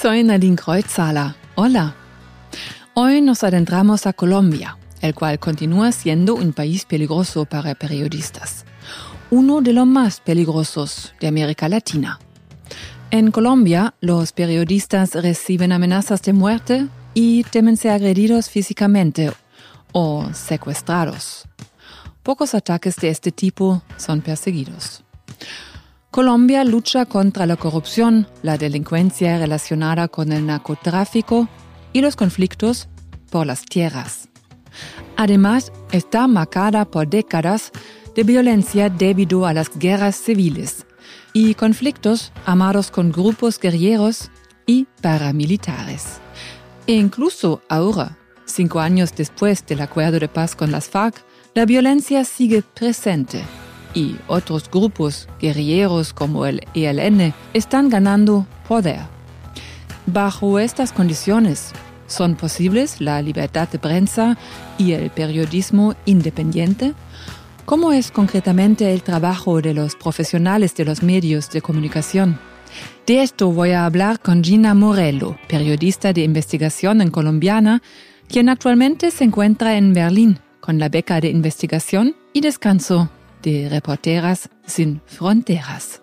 Soy Nadine Kreutzala. Hola. Hoy nos adentramos a Colombia, el cual continúa siendo un país peligroso para periodistas. Uno de los más peligrosos de América Latina. En Colombia, los periodistas reciben amenazas de muerte y temen ser agredidos físicamente o secuestrados. Pocos ataques de este tipo son perseguidos. Colombia lucha contra la corrupción, la delincuencia relacionada con el narcotráfico y los conflictos por las tierras. Además, está marcada por décadas de violencia debido a las guerras civiles y conflictos armados con grupos guerrilleros y paramilitares. E incluso ahora, cinco años después del acuerdo de paz con las FARC, la violencia sigue presente y otros grupos guerrilleros como el ELN están ganando poder. Bajo estas condiciones, ¿son posibles la libertad de prensa y el periodismo independiente? ¿Cómo es concretamente el trabajo de los profesionales de los medios de comunicación? De esto voy a hablar con Gina Morello, periodista de investigación en colombiana, quien actualmente se encuentra en Berlín con la beca de investigación y descanso de Reporteras Sin Fronteras.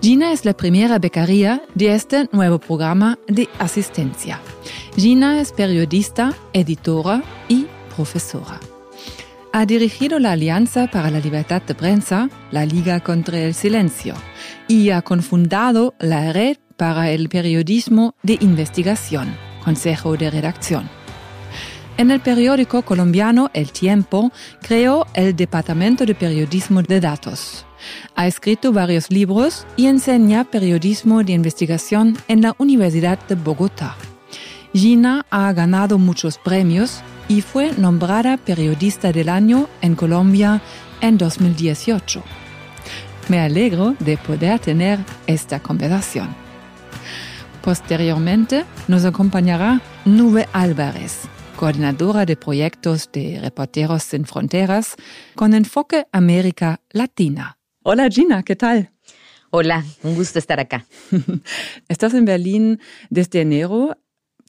Gina es la primera becaria de este nuevo programa de asistencia. Gina es periodista, editora y profesora. Ha dirigido la Alianza para la Libertad de Prensa, la Liga contra el Silencio, y ha confundado la Red para el Periodismo de Investigación, Consejo de Redacción. En el periódico colombiano El Tiempo creó el Departamento de Periodismo de Datos. Ha escrito varios libros y enseña periodismo de investigación en la Universidad de Bogotá. Gina ha ganado muchos premios y fue nombrada Periodista del Año en Colombia en 2018. Me alegro de poder tener esta conversación. Posteriormente nos acompañará Nube Álvarez coordinadora de proyectos de Reporteros Sin Fronteras con enfoque América Latina. Hola Gina, ¿qué tal? Hola, un gusto estar acá. Estás en Berlín desde enero.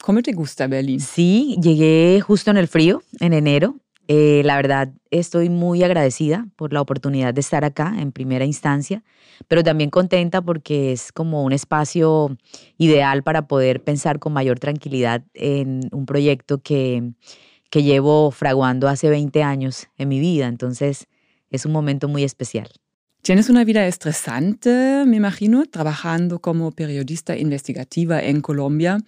¿Cómo te gusta Berlín? Sí, llegué justo en el frío, en enero. Eh, la verdad, estoy muy agradecida por la oportunidad de estar acá en primera instancia, pero también contenta porque es como un espacio ideal para poder pensar con mayor tranquilidad en un proyecto que, que llevo fraguando hace 20 años en mi vida. Entonces, es un momento muy especial. Tienes una vida estresante, me imagino, trabajando como periodista investigativa en Colombia.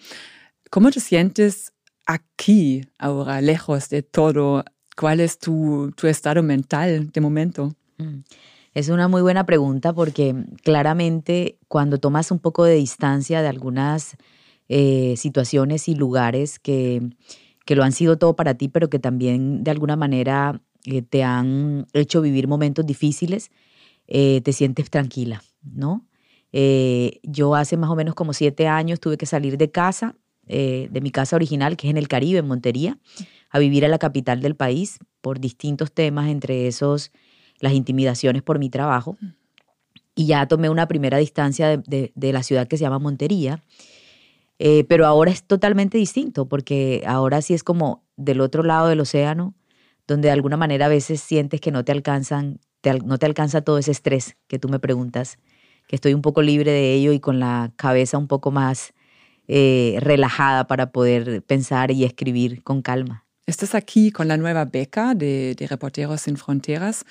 ¿Cómo te sientes aquí, ahora, lejos de todo ¿Cuál es tu, estado mental de momento? Mm. Es una muy buena pregunta porque claramente cuando tomas un poco de distancia de algunas eh, situaciones y lugares que, que, lo han sido todo para ti, pero que también de alguna manera eh, te han hecho vivir momentos difíciles, eh, te sientes tranquila, ¿no? yo hace más o menos como siete años tuve que salir de casa, de mi casa original, que es en el Caribe, en Montería, a vivir a la capital del país por distintos temas, entre esos las intimidaciones por mi trabajo. Y ya tomé una primera distancia de, la ciudad que se llama Montería. Eh, pero ahora es totalmente distinto, porque ahora sí es como del otro lado del océano, donde de alguna manera a veces sientes que no te alcanzan, no te alcanza todo ese estrés que tú me preguntas, que estoy un poco libre de ello y con la cabeza un poco más eh, relajada para poder pensar y escribir con calma. Estás aquí con la nueva beca de, Reporteros Sin Fronteras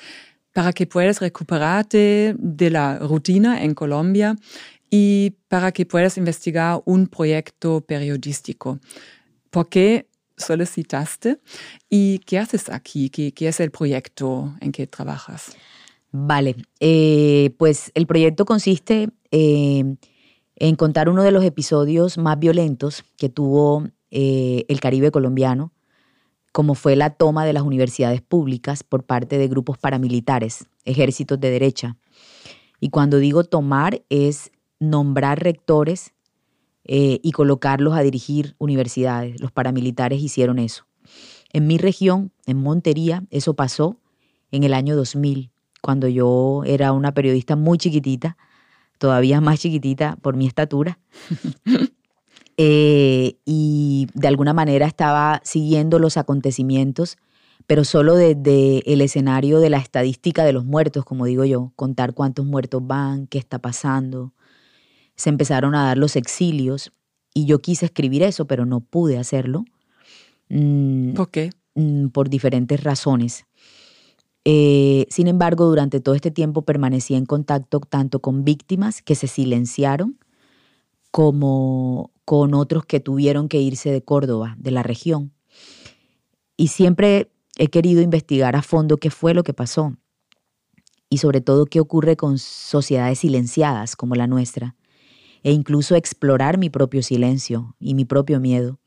para que puedas recuperarte de la rutina en Colombia y para que puedas investigar un proyecto periodístico. ¿Por qué solicitaste y qué haces aquí? ¿Qué, es el proyecto en que trabajas? Vale, eh, pues el proyecto consiste eh, en contar uno de los episodios más violentos que tuvo eh, el Caribe colombiano como fue la toma de las universidades públicas por parte de grupos paramilitares, ejércitos de derecha. Y cuando digo tomar es nombrar rectores eh, y colocarlos a dirigir universidades. Los paramilitares hicieron eso. En mi región, en Montería, eso pasó en el año 2000, cuando yo era una periodista muy chiquitita, todavía más chiquitita por mi estatura. eh, y de alguna manera estaba siguiendo los acontecimientos, pero solo desde el escenario de la estadística de los muertos, como digo yo, contar cuántos muertos van, qué está pasando. Se empezaron a dar los exilios y yo quise escribir eso, pero no pude hacerlo. Mm, ¿Por qué? Mm, por diferentes razones. Eh, sin embargo, durante todo este tiempo permanecí en contacto tanto con víctimas que se silenciaron como con otros que tuvieron que irse de Córdoba, de la región. Y siempre he querido investigar a fondo qué fue lo que pasó y sobre todo qué ocurre con sociedades silenciadas como la nuestra, e incluso explorar mi propio silencio y mi propio miedo.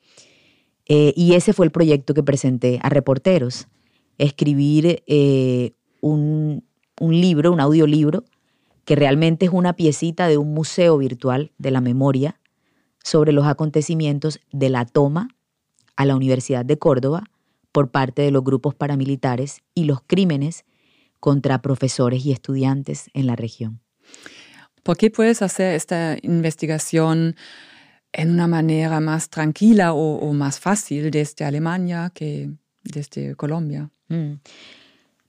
Eh, y ese fue el proyecto que presenté a reporteros, escribir eh, un, un libro, un audiolibro, que realmente es una piecita de un museo virtual de la memoria sobre los acontecimientos de la toma a la Universidad de Córdoba por parte de los grupos paramilitares y los crímenes contra profesores y estudiantes en la región. ¿Por qué puedes hacer esta investigación en una manera más tranquila o, más fácil desde Alemania que desde Colombia? Mm.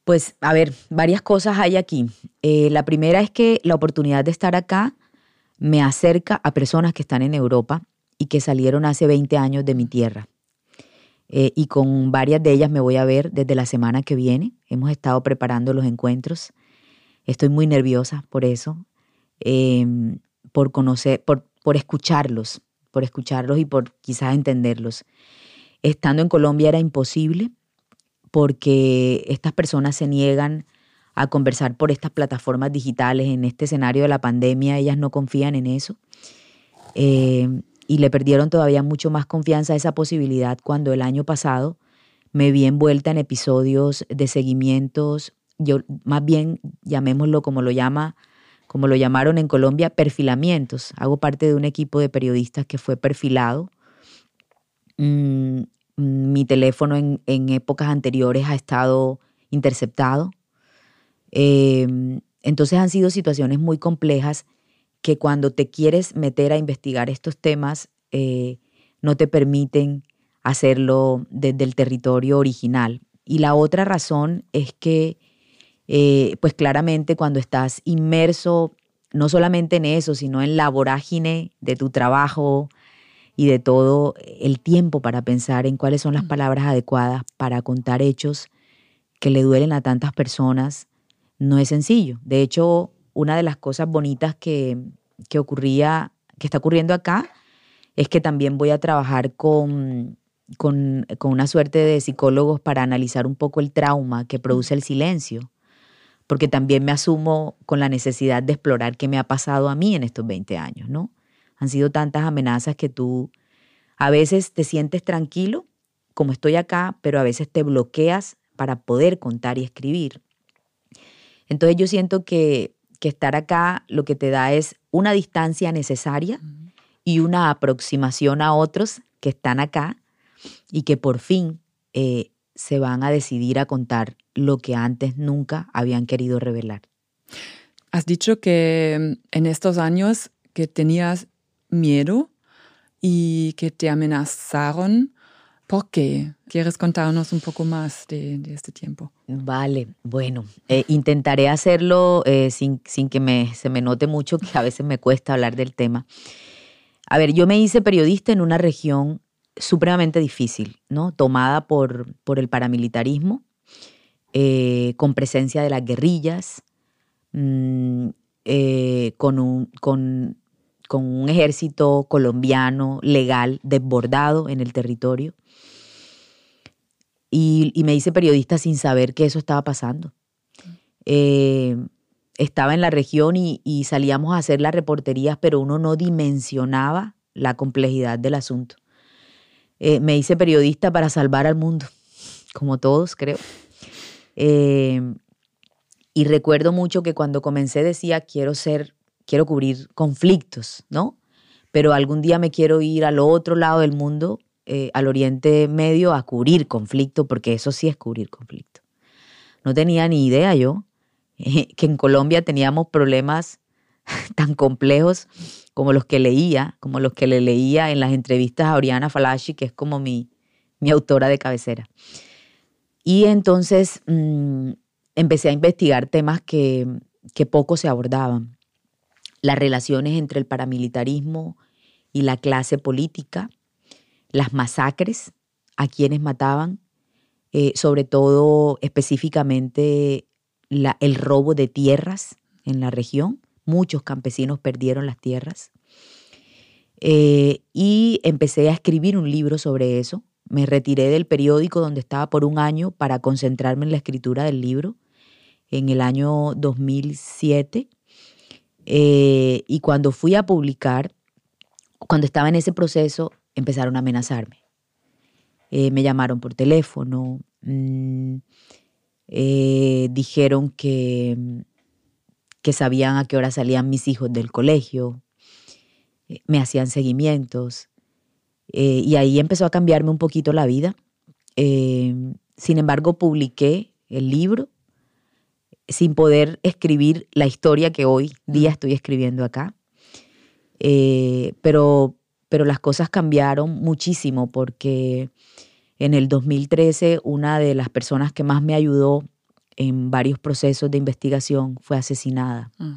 Pues, a ver, varias cosas hay aquí. Eh, la primera es que la oportunidad de estar acá me acerca a personas que están en Europa y que salieron hace 20 años de mi tierra. Eh, y con varias de ellas me voy a ver desde la semana que viene. Hemos estado preparando los encuentros. Estoy muy nerviosa por eso, em, por conocer, por, por escucharlos, por escucharlos y por quizás entenderlos. Estando en Colombia era imposible porque estas personas se niegan a conversar por estas plataformas digitales en este escenario de la pandemia, ellas no confían en eso. Eh, y le perdieron todavía mucho más confianza a esa posibilidad cuando el año pasado me vi envuelta en episodios de seguimientos, yo más bien llamémoslo como lo llama, como lo llamaron en Colombia, perfilamientos. Hago parte de un equipo de periodistas que fue perfilado. Mm, mi teléfono en, en épocas anteriores ha estado interceptado Em, entonces han sido situaciones muy complejas que cuando te quieres meter a investigar estos temas eh, no te permiten hacerlo desde el territorio original. Y la otra razón es que, eh, pues claramente cuando estás inmerso no solamente en eso, sino en la vorágine de tu trabajo y de todo el tiempo para pensar en cuáles son las palabras adecuadas para contar hechos que le duelen a tantas personas, no es sencillo. De hecho, una de las cosas bonitas que, ocurría, que está ocurriendo acá, es que también voy a trabajar con, con, una suerte de psicólogos para analizar un poco el trauma que produce el silencio, porque también me asumo con la necesidad de explorar qué me ha pasado a mí en estos 20 años, ¿no? Han sido tantas amenazas que tú a veces te sientes tranquilo, como estoy acá, pero a veces te bloqueas para poder contar y escribir. Entonces yo siento que, estar acá lo que te da es una distancia necesaria y una aproximación a otros que están acá y que por fin eh, se van a decidir a contar lo que antes nunca habían querido revelar. Has dicho que mm, en estos años que tenías miedo y que te amenazaron ¿Por qué? ¿Quieres contarnos un poco más de, este tiempo? Vale, bueno, eh, intentaré hacerlo eh, sin, que me, se me note mucho, que a veces me cuesta hablar del tema. A ver, yo me hice periodista en una región supremamente difícil, ¿no? Tomada por, por el paramilitarismo, eh, con presencia de las guerrillas, mm, con, un, con, con un ejército colombiano legal desbordado en el territorio y, me hice periodista sin saber que eso estaba pasando. Eh, estaba en la región y, salíamos a hacer las reporterías, pero uno no dimensionaba la complejidad del asunto. Eh, me hice periodista para salvar al mundo, como todos creo. Eh, y recuerdo mucho que cuando comencé decía, quiero ser, quiero cubrir conflictos, ¿no? Pero algún día me quiero ir al otro lado del mundo eh, al Oriente Medio a cubrir conflicto, porque eso sí es cubrir conflicto. No tenía ni idea yo que en Colombia teníamos problemas tan complejos como los que leía, como los que le leía en las entrevistas a Oriana Falashi, que es como mi, mi autora de cabecera. Y entonces mm, empecé a investigar temas que, que poco se abordaban. Las relaciones entre el paramilitarismo y la clase política, las masacres a quienes mataban, eh, sobre todo específicamente el robo de tierras en la región. Muchos campesinos perdieron las tierras. Eh, y empecé a escribir un libro sobre eso. Me retiré del periódico donde estaba por un año para concentrarme en la escritura del libro en el año 2007. Eh, y cuando fui a publicar, cuando estaba en ese proceso, empezaron a amenazarme. Eh, me llamaron por teléfono, mm, dijeron que que sabían a qué hora salían mis hijos del colegio, eh, me hacían seguimientos, eh, y ahí empezó a cambiarme un poquito la vida. Eh, sin embargo, publiqué el libro sin poder escribir la historia que hoy día estoy escribiendo acá. pero, pero las cosas cambiaron muchísimo porque en el 2013 una de las personas que más me ayudó en varios procesos de investigación, fue asesinada. Mm.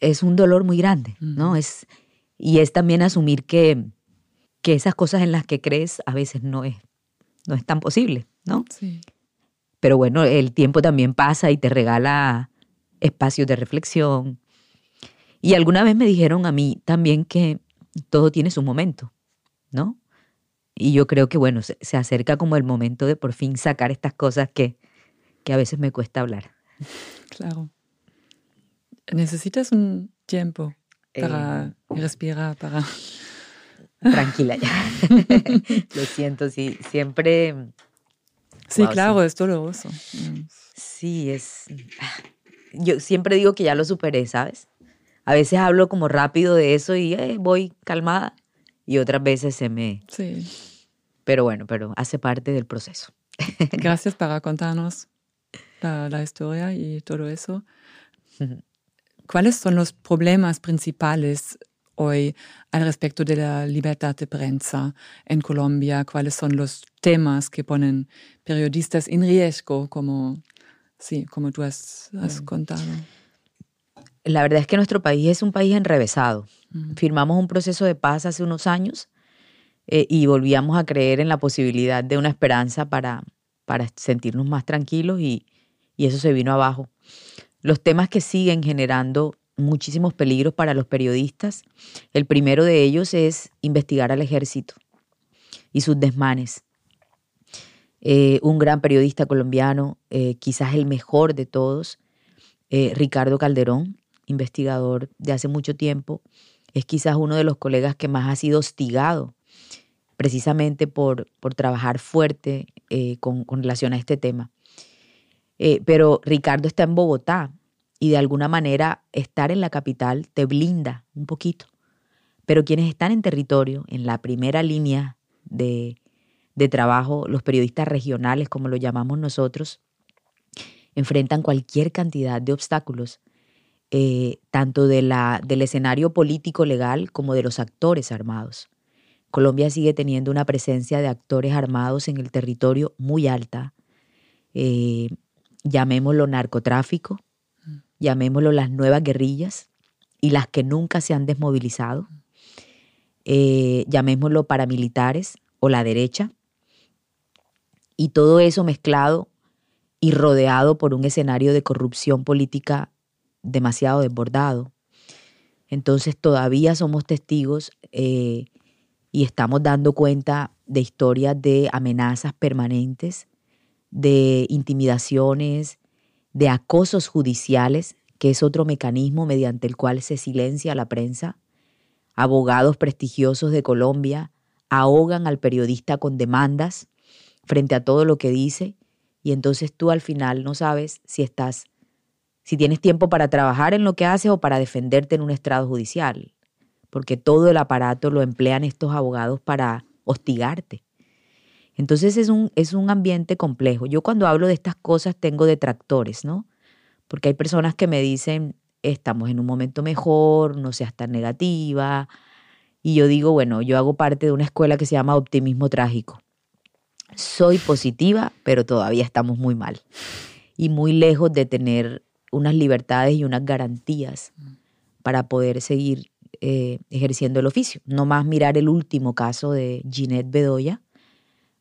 Es un dolor muy grande, ¿no? Es, y es también asumir que, que esas cosas en las que crees a veces no es, no es tan posible, ¿no? Sí. Pero bueno, el tiempo también pasa y te regala espacios de reflexión. Y alguna vez me dijeron a mí también que todo tiene su momento, ¿no? Y yo creo que, bueno, se, acerca como el momento de por fin sacar estas cosas que, que a veces me cuesta hablar. Claro. Necesitas un tiempo para eh, respirar, para... Tranquila ya. Lo siento, sí, siempre... Sí, claro, es doloroso. Sí, es... Yo siempre digo que ya lo superé, ¿sabes? A veces hablo como rápido de eso y eh, voy calmada y otras veces se me... Sí. Pero bueno, pero hace parte del proceso. Gracias para contarnos la, historia y todo eso. ¿Cuáles son los problemas principales hoy al respecto de la libertad de prensa en Colombia? ¿Cuáles son los temas que ponen periodistas en riesgo, como, sí, como tú has, mm. contado? La verdad es que nuestro país es un país enrevesado. Firmamos un proceso de paz hace unos años eh, y volvíamos a creer en la posibilidad de una esperanza para, para sentirnos más tranquilos y, y eso se vino abajo. Los temas que siguen generando muchísimos peligros para los periodistas, el primero de ellos es investigar al ejército y sus desmanes. Eh, un gran periodista colombiano, eh, quizás el mejor de todos, Ricardo Calderón, investigador de hace mucho tiempo, es quizás uno de los colegas que más ha sido hostigado precisamente por, por trabajar fuerte eh, con, relación a este tema. Eh, pero Ricardo está en Bogotá y de alguna manera estar en la capital te blinda un poquito. Pero quienes están en territorio, en la primera línea de, de trabajo, los periodistas regionales, como lo llamamos nosotros, enfrentan cualquier cantidad de obstáculos eh, tanto de la, del escenario político legal como de los actores armados. Colombia sigue teniendo una presencia de actores armados en el territorio muy alta. Eh, llamémoslo narcotráfico, llamémoslo las nuevas guerrillas y las que nunca se han desmovilizado. Eh, llamémoslo paramilitares o la derecha. Y todo eso mezclado y rodeado por un escenario de corrupción política demasiado desbordado. Entonces todavía somos testigos eh, y estamos dando cuenta de historias de amenazas permanentes, de intimidaciones, de acosos judiciales, que es otro mecanismo mediante el cual se silencia la prensa. Abogados prestigiosos de Colombia ahogan al periodista con demandas frente a todo lo que dice y entonces tú al final no sabes si estás si tienes tiempo para trabajar en lo que haces o para defenderte en un estrado judicial, porque todo el aparato lo emplean estos abogados para hostigarte. Entonces es un, es un ambiente complejo. Yo cuando hablo de estas cosas tengo detractores, ¿no? Porque hay personas que me dicen, estamos en un momento mejor, no seas tan negativa. Y yo digo, bueno, yo hago parte de una escuela que se llama Optimismo Trágico. Soy positiva, pero todavía estamos muy mal y muy lejos de tener unas libertades y unas garantías para poder seguir eh, ejerciendo el oficio. No más mirar el último caso de Ginette Bedoya,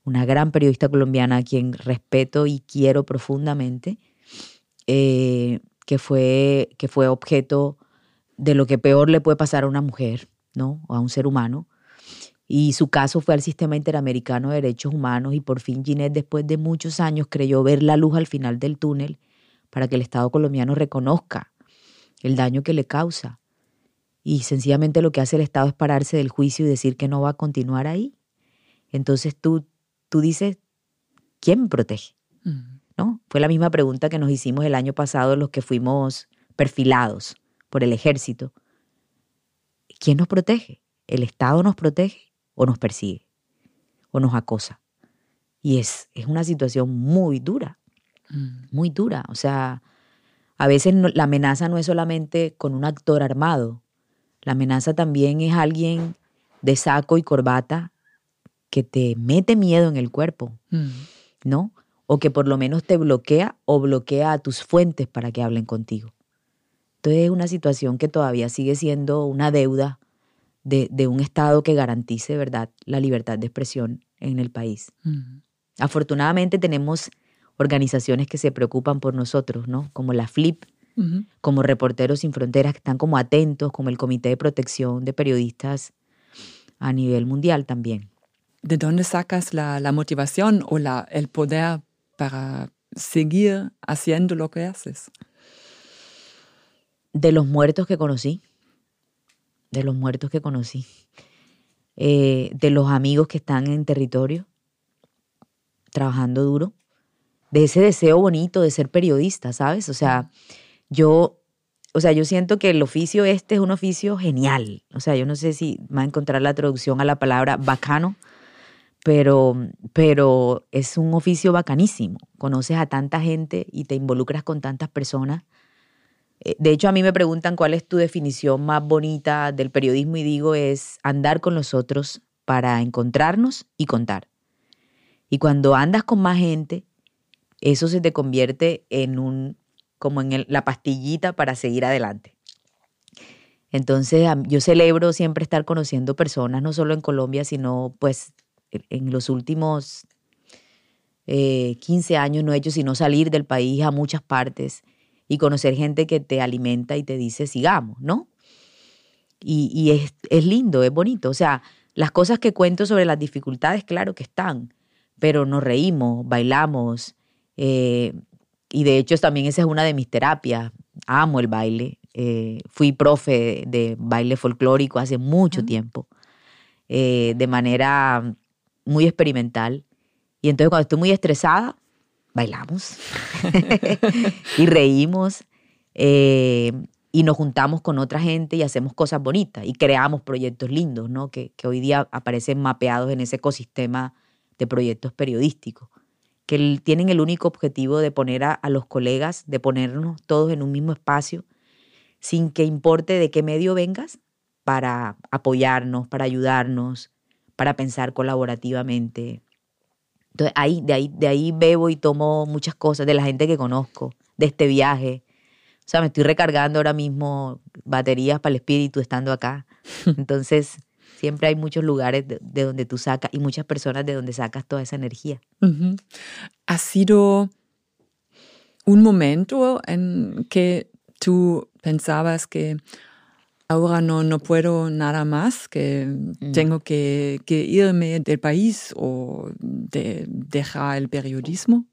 una gran periodista colombiana a quien respeto y quiero profundamente, eh, que, fue, que fue objeto de lo que peor le puede pasar a una mujer, ¿no? O a un ser humano. Y su caso fue al Sistema Interamericano de Derechos Humanos y por fin Ginette, después de muchos años, creyó ver la luz al final del túnel para que el Estado colombiano reconozca el daño que le causa. Y sencillamente lo que hace el Estado es pararse del juicio y decir que no va a continuar ahí. Entonces tú, tú dices, ¿quién protege? Mm. ¿No? Fue la misma pregunta que nos hicimos el año pasado los que fuimos perfilados por el ejército. ¿Quién nos protege? ¿El Estado nos protege o nos persigue o nos acosa? Y es, es una situación muy dura, mm. muy dura. O sea, a veces la amenaza no es solamente con un actor armado, la amenaza también es alguien de saco y corbata que te mete miedo en el cuerpo, mm. ¿no? O que por lo menos te bloquea o bloquea a tus fuentes para que hablen contigo. Entonces es una situación que todavía sigue siendo una deuda de, un Estado que garantice, ¿verdad?, la libertad de expresión en el país. Mm. Afortunadamente tenemos organizaciones que se preocupan por nosotros, ¿no? Como la FLIP, como Reporteros Sin Fronteras, que están como atentos, como el Comité de Protección de Periodistas a nivel mundial también. ¿De dónde sacas la, motivación o la, el poder para seguir haciendo lo que haces? De los muertos que conocí, de los muertos que conocí, eh, de los amigos que están en territorio, trabajando duro, de ese deseo bonito de ser periodista, ¿sabes? O sea, yo, o sea, yo siento que el oficio este es un oficio genial. O sea, yo no sé si va a encontrar la traducción a la palabra bacano, pero, pero es un oficio bacanísimo. Conoces a tanta gente y te involucras con tantas personas. Eh, de hecho, a mí me preguntan cuál es tu definición más bonita del periodismo y digo es andar con los otros para encontrarnos y contar. Y cuando andas con más gente, eso se te convierte en un como en la pastillita para seguir adelante. Entonces, yo celebro siempre estar conociendo personas, no solo en Colombia, sino pues en los últimos 15 eh, años no he hecho sino salir del país a muchas partes y conocer gente que te alimenta y te dice, sigamos, ¿no? Y, es, es, lindo, es bonito. O sea, las cosas que cuento sobre las dificultades, claro que están, pero nos reímos, bailamos, eh, y de hecho también esa es una de mis terapias. Amo el baile. Eh, fui profe de baile folclórico hace mucho tiempo, eh, de manera muy experimental. Y entonces cuando estoy muy estresada, bailamos y reímos eh, y nos juntamos con otra gente y hacemos cosas bonitas y creamos proyectos lindos, ¿no? Que, que hoy día aparecen mapeados en ese ecosistema de proyectos periodísticos que tienen el único objetivo de poner a, los colegas, de ponernos todos en un mismo espacio, sin que importe de qué medio vengas, para apoyarnos, para ayudarnos, para pensar colaborativamente. Entonces ahí, de ahí, de ahí bebo y tomo muchas cosas de la gente que conozco, de este viaje. O sea, me estoy recargando ahora mismo baterías para el espíritu estando acá. Entonces, siempre hay muchos lugares de, donde tú sacas y muchas personas de donde sacas toda esa energía. ¿Ha sido un momento en que tú pensabas que ahora no, no puedo nada más, que mm. tengo que, irme del país o de, dejar el periodismo?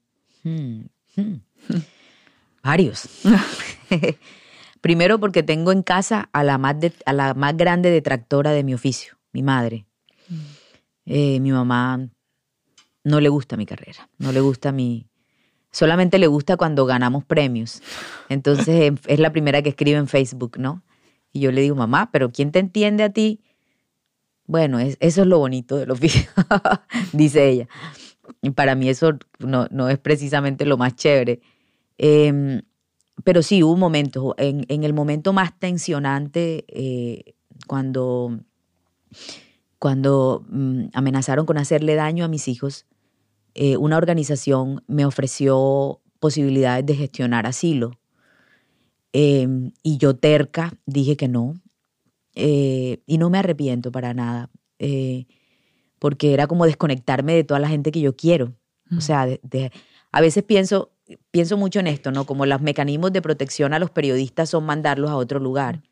Hmm, hmm. Varios. Primero porque tengo en casa a la más, a la más grande detractora de mi oficio mi madre. Mm. Eh, mi mamá no le gusta mi carrera, no le gusta mi... Solamente le gusta cuando ganamos premios. Entonces es la primera que escribe en Facebook, ¿no? Y yo le digo, mamá, pero ¿quién te entiende a ti? Bueno, eso es lo bonito del oficio, dice ella. Y para mí eso no, no, es precisamente lo más chévere. Em, pero sí, hubo momentos. En, en el momento más tensionante, eh, cuando, cuando mm, amenazaron con hacerle daño a mis hijos, eh, una organización me ofreció posibilidades de gestionar asilo. Em, y yo terca dije que no. Eh, y no me arrepiento para nada. porque era como desconectarme de toda la gente que yo quiero. O sea, a veces pienso, pienso mucho en esto, ¿no? Como los mecanismos de protección a los periodistas son mandarlos a otro lugar.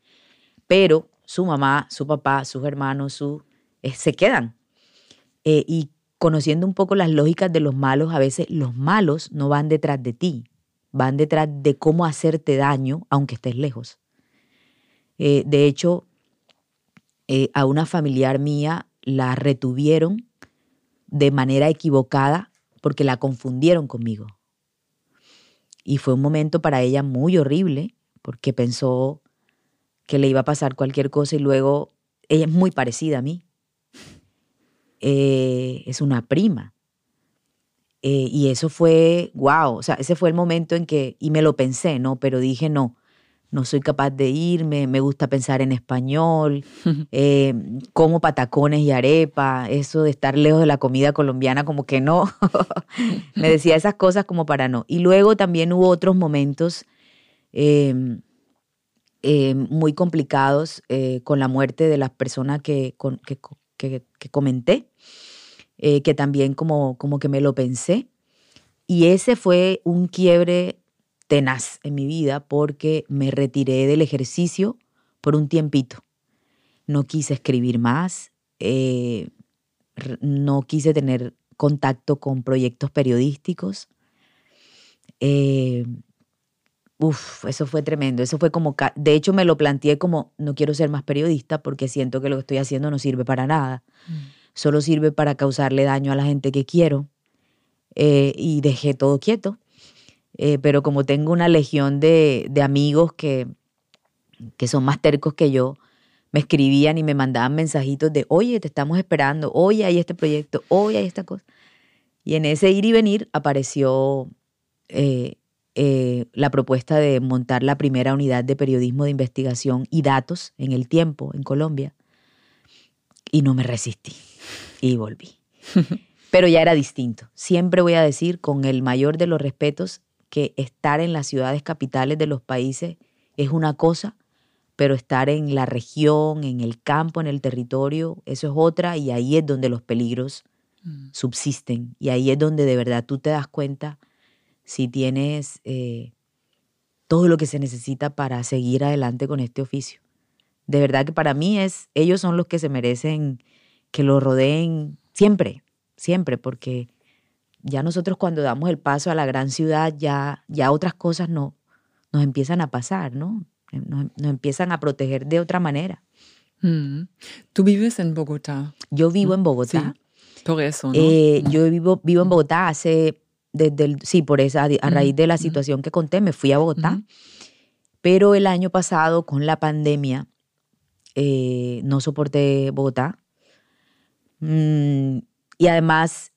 Pero su mamá, su papá, sus hermanos, su, eh, se quedan. Eh, y conociendo un poco las lógicas de los malos, a veces los malos no van detrás de ti, van detrás de cómo hacerte daño aunque estés lejos. Eh, de hecho, a una familiar mía la retuvieron de manera equivocada porque la confundieron conmigo. Y fue un momento para ella muy horrible porque pensó que le iba a pasar cualquier cosa y luego ella es muy parecida a mí. Eh, es una prima. Eh, y eso fue, wow, o sea, ese fue el momento en que, y me lo pensé, ¿no? Pero dije, no, no soy capaz de irme, me gusta pensar en español, eh, como patacones y arepa, eso de estar lejos de la comida colombiana como que no, me decía esas cosas como para no. Y luego también hubo otros momentos em, em, muy complicados eh, con la muerte de las personas que, que, que, comenté, eh, que también como, como que me lo pensé. Y ese fue un quiebre tenaz en mi vida porque me retiré del ejercicio por un tiempito. No quise escribir más, eh, no quise tener contacto con proyectos periodísticos. Eh, uf, eso fue tremendo. Eso fue como, de hecho me lo planteé como, no quiero ser más periodista porque siento que lo que estoy haciendo no sirve para nada. Mm. Solo sirve para causarle daño a la gente que quiero. Eh, y dejé todo quieto. Eh, pero como tengo una legión de, amigos que, que son más tercos que yo, me escribían y me mandaban mensajitos de, oye, te estamos esperando, oye, hay este proyecto, oye, hay esta cosa. Y en ese ir y venir apareció eh, la propuesta de montar la primera unidad de periodismo de investigación y datos en el tiempo en Colombia. Y no me resistí y volví. Pero ya era distinto. Siempre voy a decir, con el mayor de los respetos, que estar en las ciudades capitales de los países es una cosa, pero estar en la región, en el campo, en el territorio, eso es otra y ahí es donde los peligros mm. subsisten y ahí es donde de verdad tú te das cuenta si tienes eh, todo lo que se necesita para seguir adelante con este oficio. De verdad que para mí es, ellos son los que se merecen que lo rodeen siempre, siempre, porque ya nosotros cuando damos el paso a la gran ciudad, ya, ya otras cosas no, nos empiezan a pasar, ¿no? Nos, empiezan a proteger de otra manera. Mm. ¿Tú vives en Bogotá? Yo vivo en Bogotá. Sí, por eso, ¿no? Eh, yo vivo, vivo en Bogotá hace, desde el, sí, por esa, a raíz de la situación que conté, me fui a Bogotá. Pero el año pasado, con la pandemia, eh, no soporté Bogotá. Mm, y además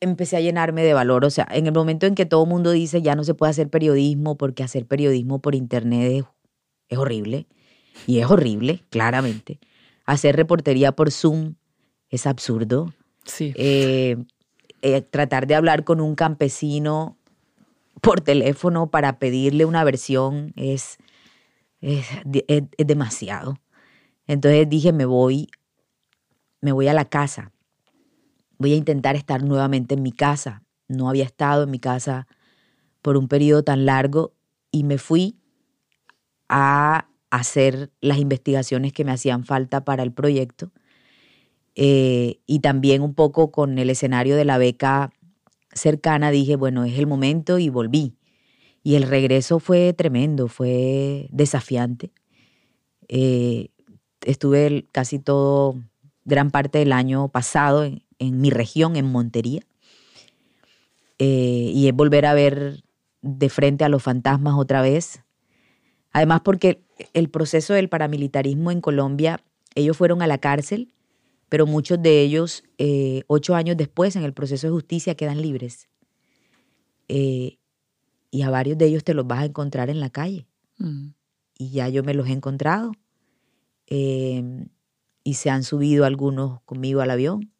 empecé a llenarme de valor. O sea, en el momento en que todo el mundo dice ya no se puede hacer periodismo porque hacer periodismo por internet es, horrible, y es horrible, claramente. Hacer reportería por Zoom es absurdo. Sí. Eh, eh, tratar de hablar con un campesino por teléfono para pedirle una versión es, es, es demasiado. Entonces dije, me voy, me voy a la casa voy a intentar estar nuevamente en mi casa. No había estado en mi casa por un periodo tan largo y me fui a hacer las investigaciones que me hacían falta para el proyecto. Eh, y también un poco con el escenario de la beca cercana dije, bueno, es el momento y volví. Y el regreso fue tremendo, fue desafiante. Eh, estuve casi todo, gran parte del año pasado en, en mi región, en Montería. Eh, y es volver a ver de frente a los fantasmas otra vez. Además porque el proceso del paramilitarismo en Colombia, ellos fueron a la cárcel, pero muchos de ellos, eh, ocho años después, en el proceso de justicia, quedan libres. Eh, y a varios de ellos te los vas a encontrar en la calle. Mm. Y ya yo me los he encontrado. Eh, y se han subido algunos conmigo al avión.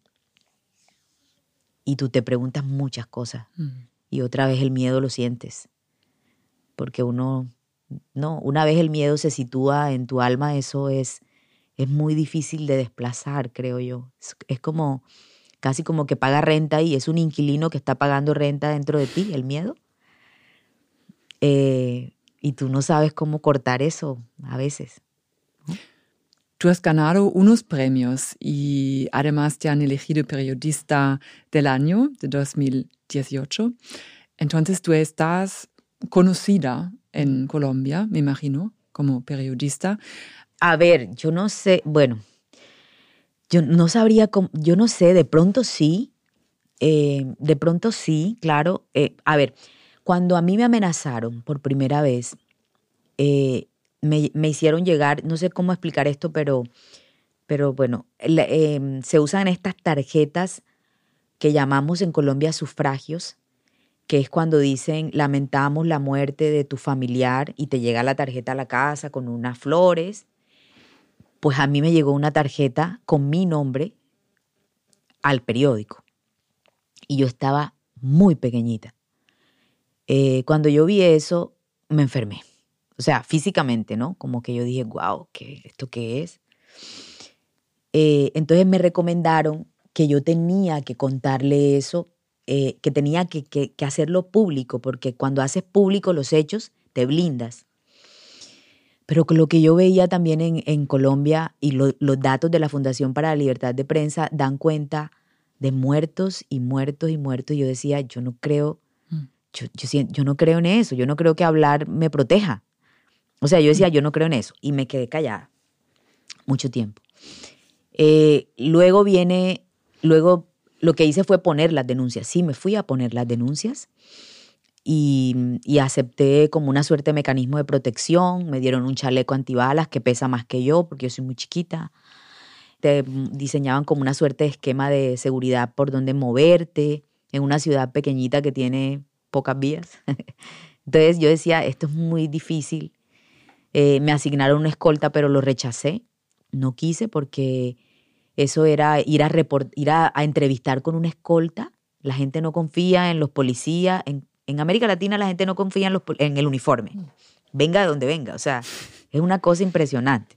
Y tú te preguntas muchas cosas. Mm. Y otra vez el miedo lo sientes. Porque uno, no, una vez el miedo se sitúa en tu alma, eso es, es muy difícil de desplazar, creo yo. Es, es como, casi como que paga renta y es un inquilino que está pagando renta dentro de ti, el miedo. Eh, y tú no sabes cómo cortar eso a veces. Tú has ganado unos premios y además te han elegido periodista del año de 2018. Entonces tú estás conocida en Colombia, me imagino, como periodista. A ver, yo no sé, bueno, yo no sabría cómo, yo no sé, de pronto sí, eh, de pronto sí, claro. Eh, a ver, cuando a mí me amenazaron por primera vez, eh, me, me, hicieron llegar, no sé cómo explicar esto, pero, pero bueno, eh, se usan estas tarjetas que llamamos en Colombia sufragios, que es cuando dicen lamentamos la muerte de tu familiar y te llega la tarjeta a la casa con unas flores. Pues a mí me llegó una tarjeta con mi nombre al periódico. Y yo estaba muy pequeñita. Eh, cuando yo vi eso, me enfermé. O sea, físicamente, ¿no? Como que yo dije, wow, ¿qué, ¿esto qué es? Eh, entonces me recomendaron que yo tenía que contarle eso, eh, que tenía que, que, que, hacerlo público, porque cuando haces público los hechos, te blindas. Pero lo que yo veía también en, en Colombia y lo, los datos de la Fundación para la Libertad de Prensa dan cuenta de muertos y muertos y muertos. Y yo decía, yo no creo, yo, yo, yo no creo en eso, yo no creo que hablar me proteja. O sea, yo decía, yo no creo en eso. Y me quedé callada mucho tiempo. Eh, luego viene, luego lo que hice fue poner las denuncias. Sí, me fui a poner las denuncias y, y, acepté como una suerte de mecanismo de protección. Me dieron un chaleco antibalas que pesa más que yo porque yo soy muy chiquita. Te diseñaban como una suerte de esquema de seguridad por donde moverte en una ciudad pequeñita que tiene pocas vías. Entonces yo decía, esto es muy difícil. Eh, me asignaron una escolta, pero lo rechacé. No quise porque eso era ir a, report, ir a, entrevistar con una escolta. La gente no confía en los policías. En, en América Latina la gente no confía en, los, en el uniforme. Venga de donde venga. O sea, es una cosa impresionante.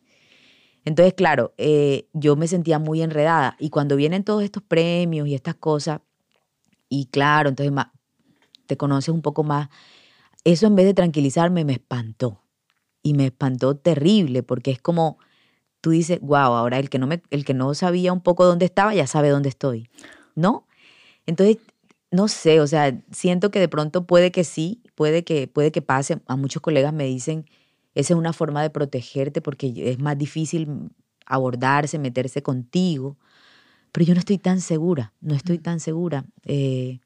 Entonces, claro, eh, yo me sentía muy enredada. Y cuando vienen todos estos premios y estas cosas, y claro, entonces te conoces un poco más, eso en vez de tranquilizarme me espantó y me espantó terrible porque es como tú dices, wow, ahora el que no me, el que no sabía un poco dónde estaba ya sabe dónde estoy, ¿no? Entonces no sé, o sea, siento que de pronto puede que sí, puede que puede que pase. A muchos colegas me dicen esa es una forma de protegerte porque es más difícil abordarse, meterse contigo. Pero yo no estoy tan segura, no estoy tan segura. Eh,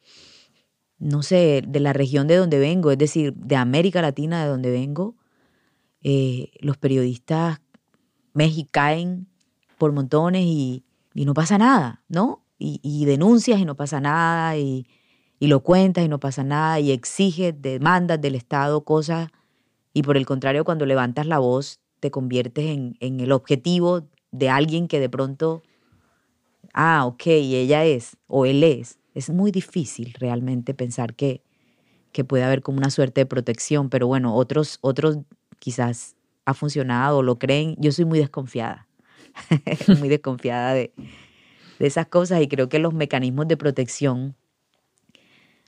no sé, de la región de donde vengo, es decir, de América Latina de donde vengo, eh, los periodistas México caen por montones y, no pasa nada, ¿no? Y, denuncias y no pasa nada, y, y, lo cuentas y no pasa nada, y exiges, demandas del Estado cosas, y por el contrario, cuando levantas la voz, te conviertes en, en el objetivo de alguien que de pronto, ah, ok, ella es, o él es. Es muy difícil realmente pensar que, que puede haber como una suerte de protección, pero bueno, otros, otros quizás ha funcionado o lo creen, yo soy muy desconfiada, muy desconfiada de, de, esas cosas y creo que los mecanismos de protección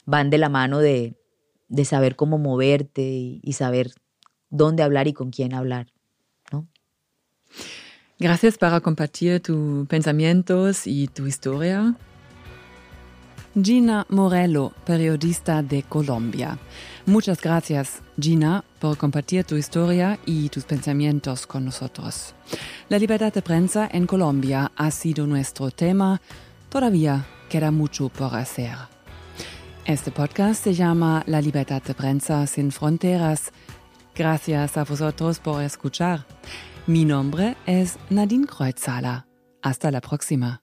van de la mano de, de saber cómo moverte y, y, saber dónde hablar y con quién hablar. ¿no? Gracias por compartir tus pensamientos y tu historia. Gina Morello, periodista de Colombia. Muchas gracias, Gina, por compartir tu historia y tus pensamientos con nosotros. La libertad de prensa en Colombia ha sido nuestro tema. Todavía queda mucho por hacer. Este podcast se llama La libertad de prensa sin fronteras. Gracias a vosotros por escuchar. Mi nombre es Nadine Kreuzhaler. Hasta la próxima.